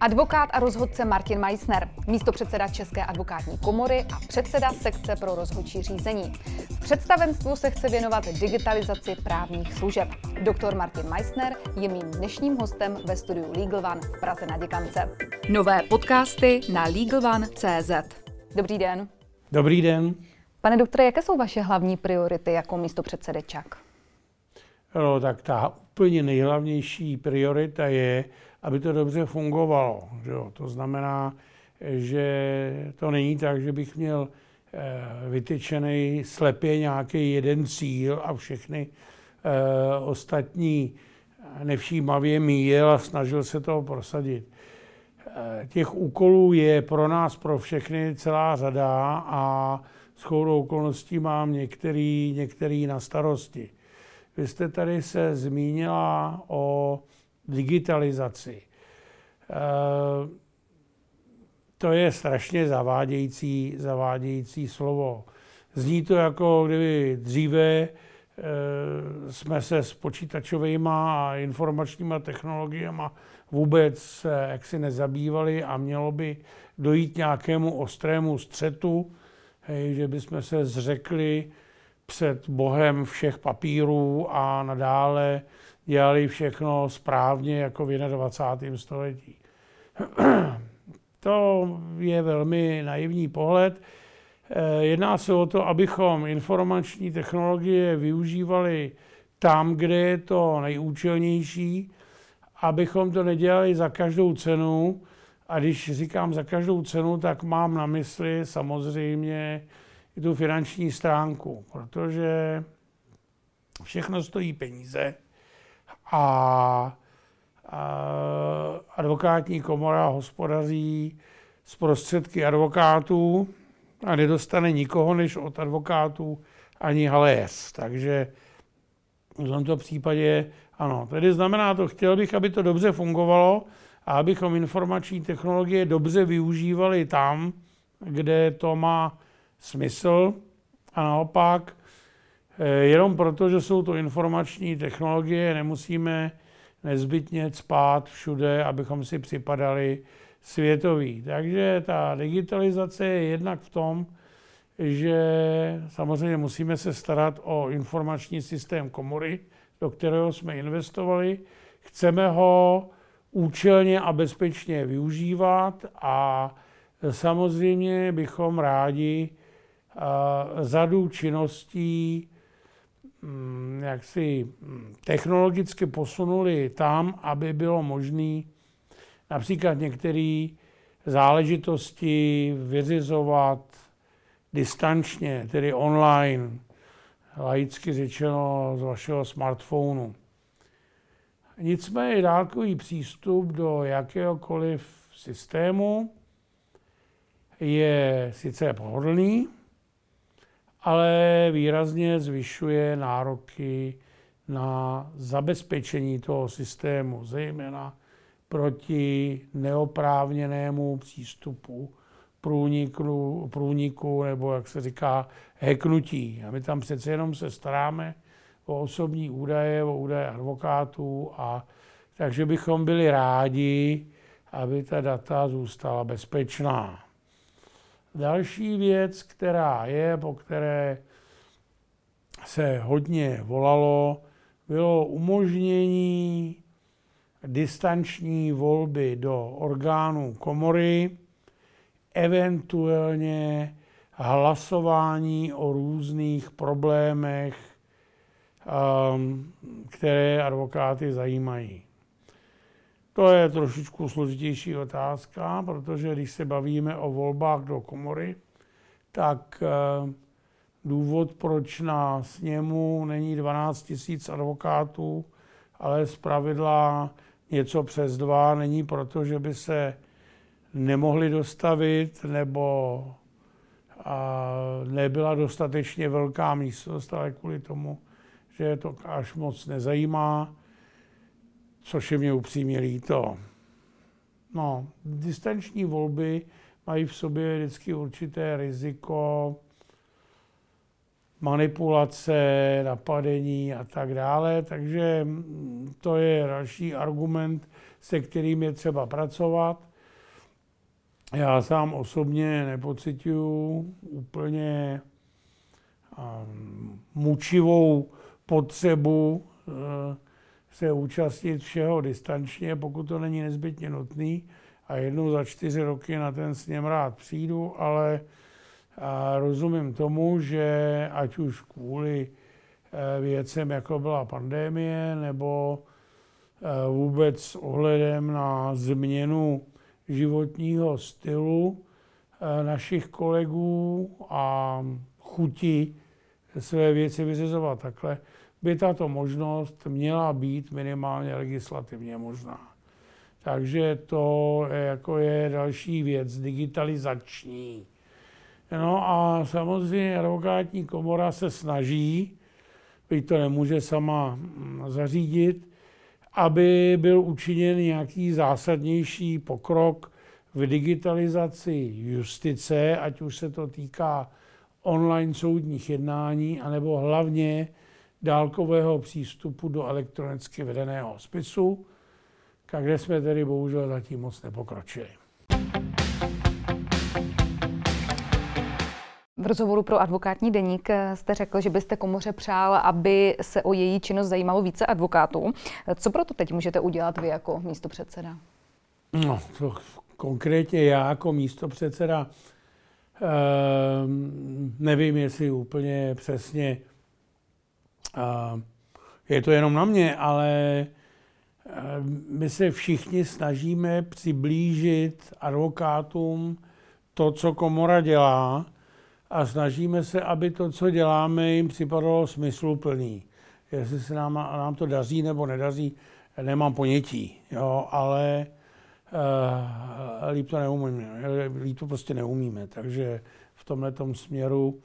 Advokát a rozhodce Martin Meissner, místo předseda České advokátní komory a předseda sekce pro rozhodčí řízení. V představenstvu se chce věnovat digitalizaci právních služeb. Doktor Martin Meissner je mým dnešním hostem ve studiu Legal One v Praze na Děkance. Nové podcasty na LegalOne.cz Dobrý den. Dobrý den. Pane doktore, jaké jsou vaše hlavní priority jako místo předsedy ČAK? No, tak ta úplně nejhlavnější priorita je, aby to dobře fungovalo. Že jo? To znamená, že to není tak, že bych měl eh, vytyčený slepě nějaký jeden cíl a všechny eh, ostatní nevšímavě míjel a snažil se toho prosadit. Eh, těch úkolů je pro nás, pro všechny celá řada a s chodou okolností mám některý, některý na starosti. Vy jste tady se zmínila o digitalizaci. Eh, to je strašně zavádějící, zavádějící slovo. Zní to jako kdyby dříve eh, jsme se s počítačovými a informačníma technologiemi vůbec jaksi nezabývali a mělo by dojít nějakému ostrému střetu, hej, že bychom se zřekli před Bohem všech papírů a nadále dělali všechno správně jako v 21. století. To je velmi naivní pohled. Eh, jedná se o to, abychom informační technologie využívali tam, kde je to nejúčelnější, abychom to nedělali za každou cenu. A když říkám za každou cenu, tak mám na mysli samozřejmě i tu finanční stránku, protože všechno stojí peníze a, advokátní komora hospodaří z prostředky advokátů a nedostane nikoho než od advokátů ani haléř. Takže v tomto případě ano. Tedy znamená to, chtěl bych, aby to dobře fungovalo a abychom informační technologie dobře využívali tam, kde to má smysl a naopak jenom proto, že jsou to informační technologie, nemusíme nezbytně spát všude, abychom si připadali světoví. Takže ta digitalizace je jednak v tom, že samozřejmě musíme se starat o informační systém komory, do kterého jsme investovali. Chceme ho účelně a bezpečně využívat a samozřejmě bychom rádi řadu činností jak si mm, technologicky posunuli tam, aby bylo možné například některé záležitosti vyřizovat distančně, tedy online, laicky řečeno z vašeho smartphonu. Nicméně dálkový přístup do jakéhokoliv systému je sice pohodlný, ale výrazně zvyšuje nároky na zabezpečení toho systému, zejména proti neoprávněnému přístupu, průniku, průniku nebo, jak se říká, heknutí. A my tam přece jenom se staráme o osobní údaje, o údaje advokátů, a takže bychom byli rádi, aby ta data zůstala bezpečná. Další věc, která je, po které se hodně volalo, bylo umožnění distanční volby do orgánů komory, eventuálně hlasování o různých problémech, um, které advokáty zajímají. To je trošičku složitější otázka, protože když se bavíme o volbách do komory, tak eh, důvod, proč na sněmu není 12 tisíc advokátů, ale z pravidla něco přes dva, není proto, že by se nemohli dostavit nebo a nebyla dostatečně velká místnost, ale kvůli tomu, že je to až moc nezajímá což je mě upřímně líto. No, distanční volby mají v sobě vždycky určité riziko manipulace, napadení a tak dále. Takže to je další argument, se kterým je třeba pracovat. Já sám osobně nepocituju úplně mučivou potřebu eh, se účastnit všeho distančně, pokud to není nezbytně nutný. A jednou za čtyři roky na ten sněm rád přijdu, ale rozumím tomu, že ať už kvůli eh, věcem, jako byla pandémie, nebo eh, vůbec s ohledem na změnu životního stylu našich kolegů a chuti své věci vyřizovat takhle, by tato možnost měla být minimálně legislativně možná. Takže to je, jako je další věc, digitalizační. No a samozřejmě advokátní komora se snaží, byť to nemůže sama mm, zařídit, aby byl učiněn nějaký zásadnější pokrok v digitalizaci justice, ať už se to týká online soudních jednání, anebo hlavně dálkového přístupu do elektronicky vedeného spisu, kde jsme tedy bohužel zatím moc nepokročili. V rozhovoru pro advokátní deník jste řekl, že byste komoře přál, aby se o její činnost zajímalo více advokátů. Co proto teď můžete udělat vy jako místo předseda? No, to konkrétně já jako místo předseda Ehm, nevím, jestli úplně přesně je to jenom na mě, ale ehm, my se všichni snažíme přiblížit advokátům to, co komora dělá a snažíme se, aby to, co děláme, jim připadalo smysluplný. Jestli se nám, nám to daří nebo nedaří, nemám ponětí, jo, ale Uh, líp to neumíme, líp to prostě neumíme, takže v tomhle směru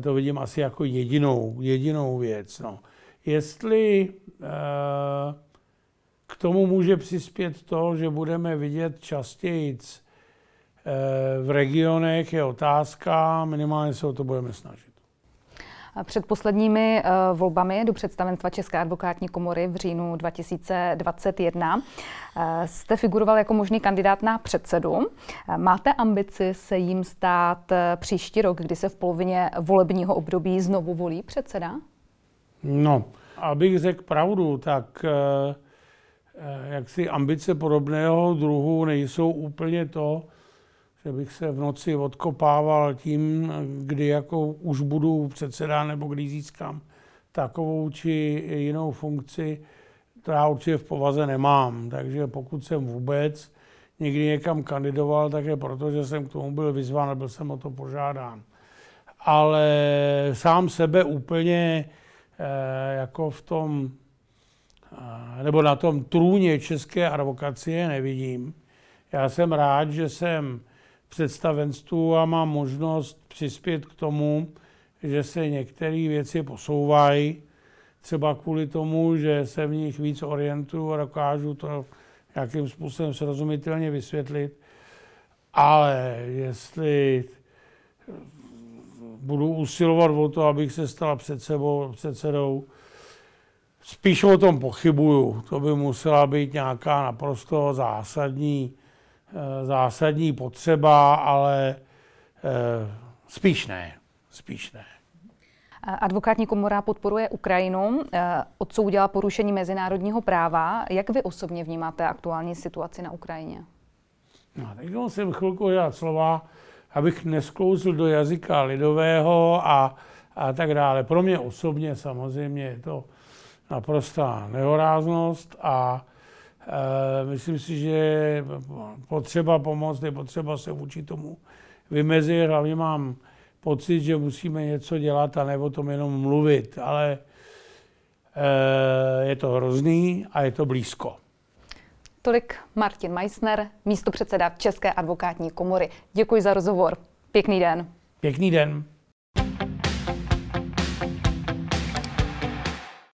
to vidím asi jako jedinou, jedinou věc. No. Jestli uh, k tomu může přispět to, že budeme vidět častěji v regionech, je otázka, minimálně se o to budeme snažit. Před posledními eh, volbami do představenstva České advokátní komory v říjnu 2021 eh, jste figuroval jako možný kandidát na předsedu. Eh, máte ambici se jim stát příští rok, kdy se v polovině volebního období znovu volí předseda? No, abych řekl pravdu, tak jak si ambice podobného druhu nejsou úplně to, že bych se v noci odkopával tím, kdy jako už budu předseda nebo kdy získám takovou či jinou funkci, to já určitě v povaze nemám. Takže pokud jsem vůbec někdy někam kandidoval, tak je proto, že jsem k tomu byl vyzván a byl jsem o to požádán. Ale sám sebe úplně eh, jako v tom, eh, nebo na tom trůně české advokacie nevidím. Já jsem rád, že jsem představenstvu a mám možnost přispět k tomu, že se některé věci posouvají, třeba kvůli tomu, že se v nich víc orientuju a dokážu to nějakým způsobem srozumitelně vysvětlit. Ale jestli budu usilovat o to, abych se stal před sebou, předsedou, spíš o tom pochybuju. To by musela být nějaká naprosto zásadní zásadní potřeba, ale eh, spíš ne. Spíš ne. Advokátní komora podporuje Ukrajinu, eh, odsoudila porušení mezinárodního práva. Jak vy osobně vnímáte aktuální situaci na Ukrajině? No, teď musím chvilku dělat slova, abych nesklouzl do jazyka lidového a, a tak dále. Pro mě osobně samozřejmě je to naprostá nehoráznost a Eh, myslím si, že potřeba pomoct, je potřeba se vůči tomu vymezit. Hlavně mám pocit, že musíme něco dělat a ne o tom jenom mluvit, ale eh, je to hrozný a je to blízko. Tolik Martin Meissner, místo předseda České advokátní komory. Děkuji za rozhovor. Pěkný den. Pěkný den.